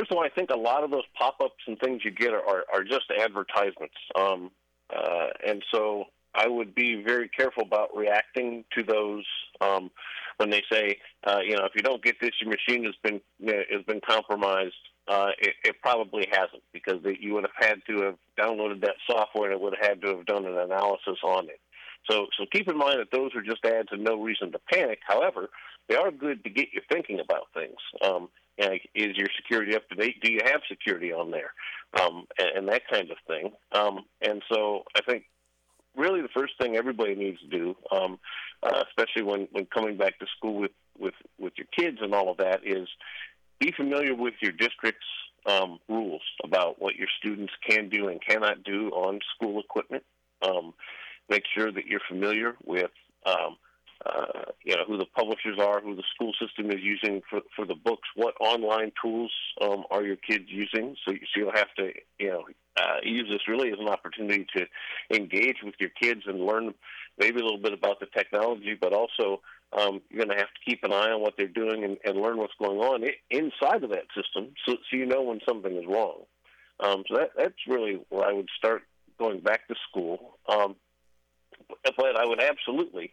First of all, I think a lot of those pop-ups and things you get are, are, just advertisements, um, uh, and so I would be very careful about reacting to those um, when they say, uh, you know, if you don't get this, your machine has been has been compromised. Uh, it, it probably hasn't because you would have had to have downloaded that software and it would have had to have done an analysis on it. So, so keep in mind that those are just ads and no reason to panic. However, they are good to get you thinking about things. Um, like, is your security up to date? Do you have security on there? Um, and, and that kind of thing. Um, and so I think really the first thing everybody needs to do, um, uh, especially when, when coming back to school with, with, with your kids and all of that, is be familiar with your district's um, rules about what your students can do and cannot do on school equipment. Um, make sure that you're familiar with um, uh, you know who the publishers are, who the school system is using for for the books, what online tools um, are your kids using. So, so you'll have to you know uh, use this really as an opportunity to engage with your kids and learn maybe a little bit about the technology, but also um, you're going to have to keep an eye on what they're doing and, and learn what's going on inside of that system, so, so you know when something is wrong. Um, so that, that's really where I would start going back to school. Um, but I would absolutely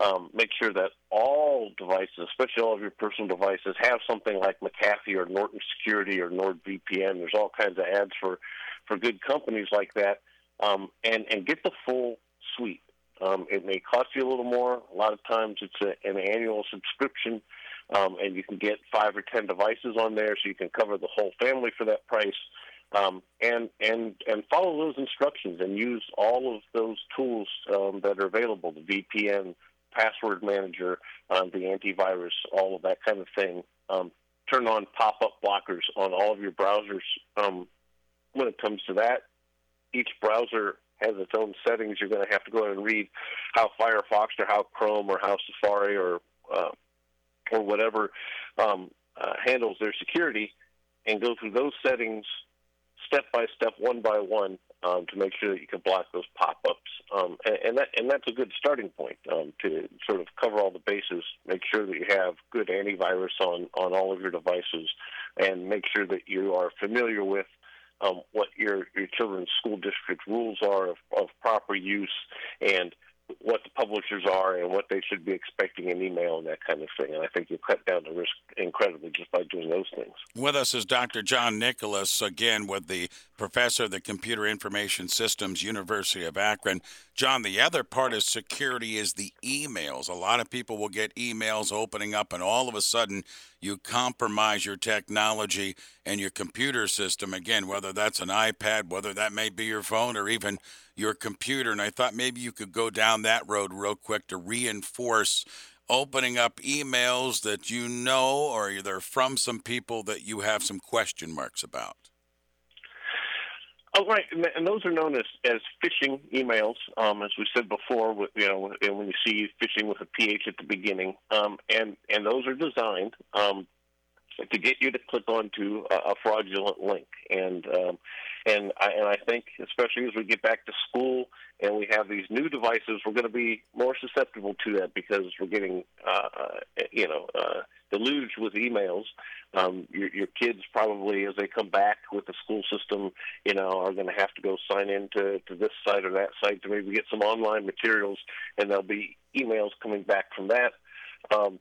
um, make sure that all devices, especially all of your personal devices, have something like McAfee or Norton Security or NordVPN. There's all kinds of ads for, for good companies like that, um, and and get the full suite. Um, it may cost you a little more. A lot of times, it's a, an annual subscription, um, and you can get five or ten devices on there, so you can cover the whole family for that price. Um, and and and follow those instructions and use all of those tools um, that are available: the VPN, password manager, um, the antivirus, all of that kind of thing. Um, turn on pop-up blockers on all of your browsers. Um, when it comes to that, each browser has its own settings. You're going to have to go and read how Firefox or how Chrome or how Safari or uh, or whatever um, uh, handles their security, and go through those settings step by step, one by one, um, to make sure that you can block those pop-ups. Um, and, and, that and that's a good starting point um, to sort of cover all the bases. Make sure that you have good antivirus on on all of your devices, and make sure that you are familiar with um, what your your children's school district rules are of, of proper use and what the publishers are and what they should be expecting in email and that kind of thing. And I think you cut down the risk incredibly just by doing those things. With us is Dr. John Nicholas, again, with the professor of the Computer Information Systems, University of Akron. John, the other part of security is the emails. A lot of people will get emails opening up, and all of a sudden, you compromise your technology and your computer system. Again, whether that's an iPad, whether that may be your phone, or even your computer. And I thought maybe you could go down that road real quick to reinforce opening up emails that you know or they're from some people that you have some question marks about. Oh, right, and those are known as, as phishing emails, um, as we said before. You know, and when you see phishing with a ph at the beginning, um, and and those are designed um, to get you to click onto a, a fraudulent link. And um, and I, and I think, especially as we get back to school and we have these new devices, we're going to be more susceptible to that because we're getting, uh, uh, you know, uh, deluged with emails. Um, your, your kids probably, as they come back with the school system, you know, are going to have to go sign in to, to this site or that site to maybe get some online materials, and there'll be emails coming back from that. Um,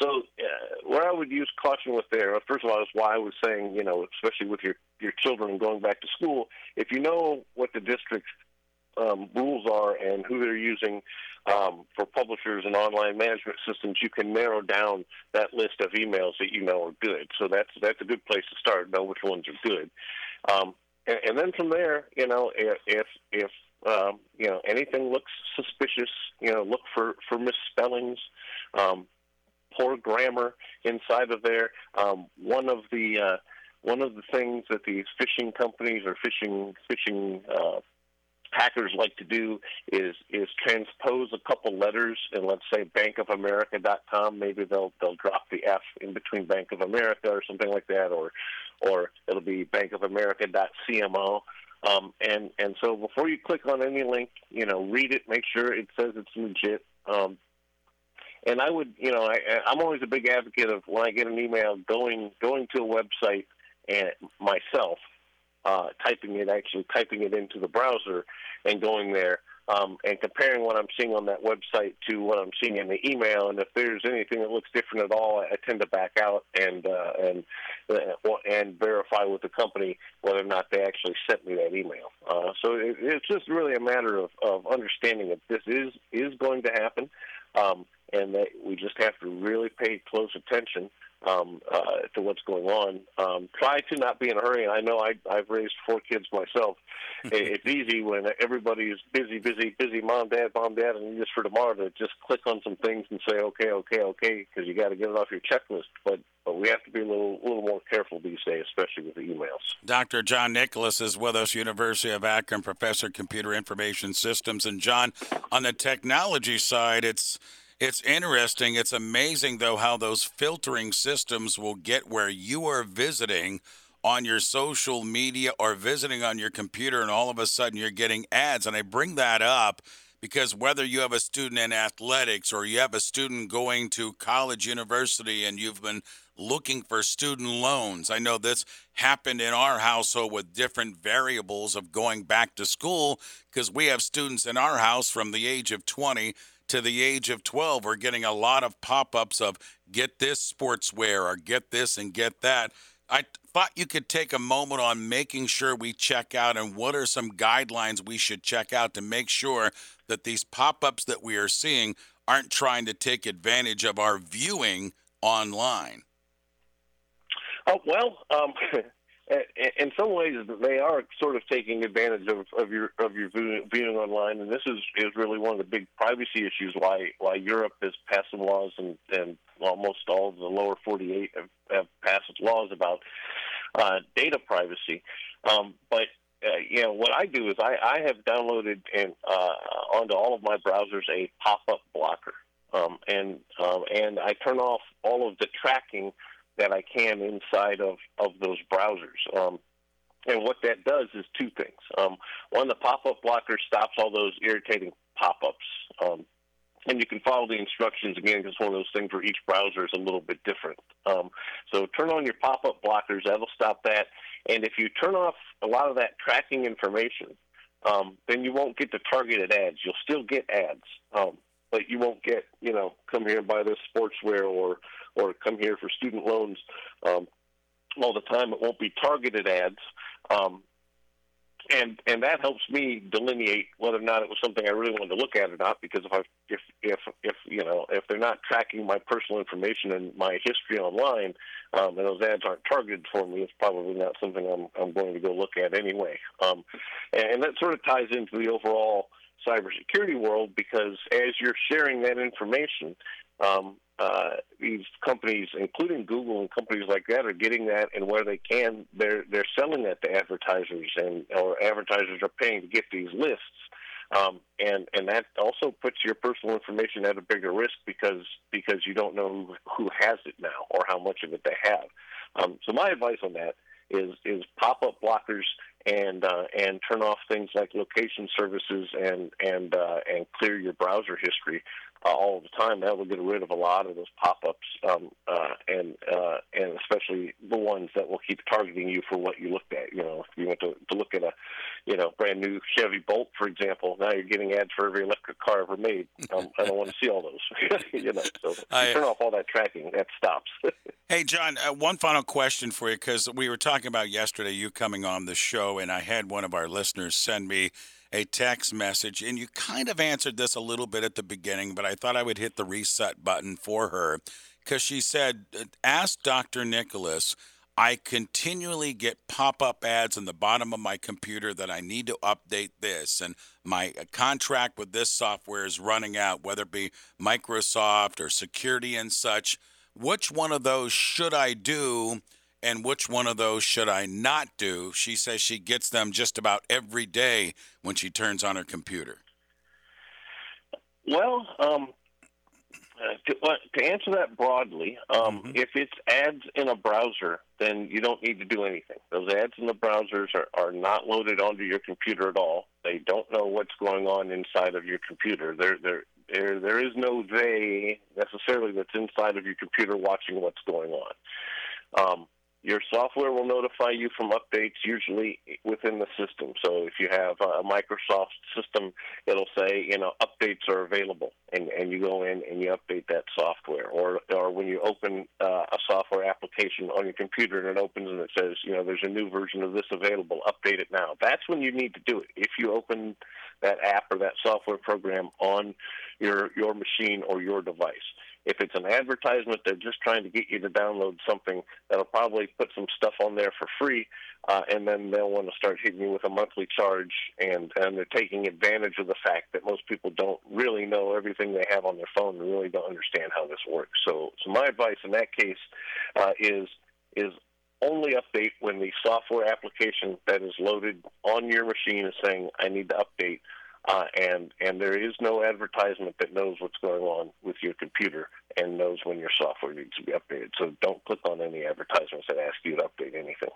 so uh, where I would use caution with there, first of all, is why I was saying, you know, especially with your your children going back to school, if you know what the district um, rules are and who they're using um, for publishers and online management systems, you can narrow down that list of emails that you know are good. So that's that's a good place to start. Know which ones are good, um, and, and then from there, you know, if if, if um, you know anything looks suspicious, you know, look for for misspellings. Um, poor grammar inside of there. Um, one of the uh, one of the things that these phishing companies or phishing phishing uh, hackers like to do is is transpose a couple letters and let's say bankofamerica.com maybe they'll they'll drop the f in between bank of america or something like that or or it'll be bankofamerica.cmo um, and and so before you click on any link you know read it make sure it says it's legit. Um, and I would, you know, I, I'm always a big advocate of when I get an email going going to a website and myself uh, typing it, actually typing it into the browser and going there um, and comparing what I'm seeing on that website to what I'm seeing in the email. And if there's anything that looks different at all, I tend to back out and uh, and uh, and verify with the company whether or not they actually sent me that email. Uh, so it, it's just really a matter of, of understanding that this is is going to happen, um, and that we just have to really pay close attention um, uh, to what's going on. Um, try to not be in a hurry. And I know I, I've raised four kids myself. it's easy when everybody is busy, busy, busy, mom, dad, mom, dad, and just for tomorrow to just click on some things and say, okay, okay, okay, because you got to get it off your checklist. But but we have to be a little little more careful these days, especially with the emails. Dr. John Nicholas is with us, University of Akron professor, computer information systems, and John, on the technology side, it's it's interesting. It's amazing, though, how those filtering systems will get where you are visiting on your social media or visiting on your computer, and all of a sudden you're getting ads. And I bring that up because whether you have a student in athletics or you have a student going to college, university, and you've been looking for student loans, I know this happened in our household with different variables of going back to school because we have students in our house from the age of 20 to the age of 12 we're getting a lot of pop-ups of get this sportswear or get this and get that. I thought you could take a moment on making sure we check out and what are some guidelines we should check out to make sure that these pop-ups that we are seeing aren't trying to take advantage of our viewing online. Oh well um, in some ways they are sort of taking advantage of, of your of your viewing online, and this is is really one of the big privacy issues why why Europe has passed some laws and and almost all of the lower 48 have, have passed laws about uh, data privacy. Um, but uh, you know what I do is I, I have downloaded and uh, onto all of my browsers a pop-up blocker, um, and um, and I turn off all of the tracking that I can inside of, of those browsers. Um, and what that does is two things. Um, one, the pop-up blocker stops all those irritating pop-ups. Um, and you can follow the instructions again because one of those things where each browser is a little bit different. Um, so turn on your pop-up blockers. That'll stop that. And if you turn off a lot of that tracking information, um, then you won't get the targeted ads. You'll still get ads, um, but you won't get you know come here and buy this sportswear or or come here for student loans um, all the time. It won't be targeted ads. Um, and and that helps me delineate whether or not it was something I really wanted to look at or not. Because if I if if if you know if they're not tracking my personal information and my history online, um, and those ads aren't targeted for me, it's probably not something I'm I'm going to go look at anyway. Um, and, and that sort of ties into the overall cybersecurity world because as you're sharing that information, um, uh, these companies, including Google and companies like that, are getting that, and where they can, they're they're selling that to advertisers, and or advertisers are paying to get these lists, um, and and that also puts your personal information at a bigger risk because because you don't know who, who has it now or how much of it they have. Um, so my advice on that is is pop up blockers and uh, and turn off things like location services and and uh, and clear your browser history uh, all the time. That will get rid of a lot of those pop-ups, um, uh, and uh, and especially the ones that will keep targeting you for what you looked at. You know, if you went to, to look at a, you know, brand new Chevy Bolt, for example, now you're getting ads for every electric car ever made. Um, I don't want to see all those. you know, so I, turn off all that tracking. That stops. hey, John, uh, one final question for you because we were talking about yesterday you coming on the show, and I had one of our listeners send me a text message, and you kind of answered this a little bit at the beginning, but I thought I would hit the reset button for her because she said, uh, Ask Dr. Nicholas. I continually get pop up ads on the bottom of my computer that I need to update this, and my uh, contract with this software is running out, whether it be Microsoft or security and such. Which one of those should I do and which one of those should I not do? She says she gets them just about every day when she turns on her computer. Well, um, uh, to, uh, to, answer that broadly, um, mm-hmm. if it's ads in a browser, then you don't need to do anything. Those ads in the browsers are, are not loaded onto your computer at all. They don't know what's going on inside of your computer. They're, they're, There, there is no they necessarily that's inside of your computer watching what's going on. Um, your software will notify you from updates usually within the system. So if you have a Microsoft system, it'll say, you know, updates are available, and, and you go in and you update that software. Or, or when you open uh, a software application on your computer and it opens and it says, you know, there's a new version of this available, update it now. That's when you need to do it. If you open that app or that software program on your your machine or your device. If it's an advertisement, they're just trying to get you to download something that'll probably put some stuff on there for free, uh, and then they'll want to start hitting you with a monthly charge, and and they're taking advantage of the fact that most people don't really know everything they have on their phone and really don't understand how this works. So, so my advice in that case uh, is is only update when the software application that is loaded on your machine is saying, "I need to update." Uh, and and there is no advertisement that knows what's going on with your computer and knows when your software needs to be updated. So don't click on any advertisements that ask you to update anything.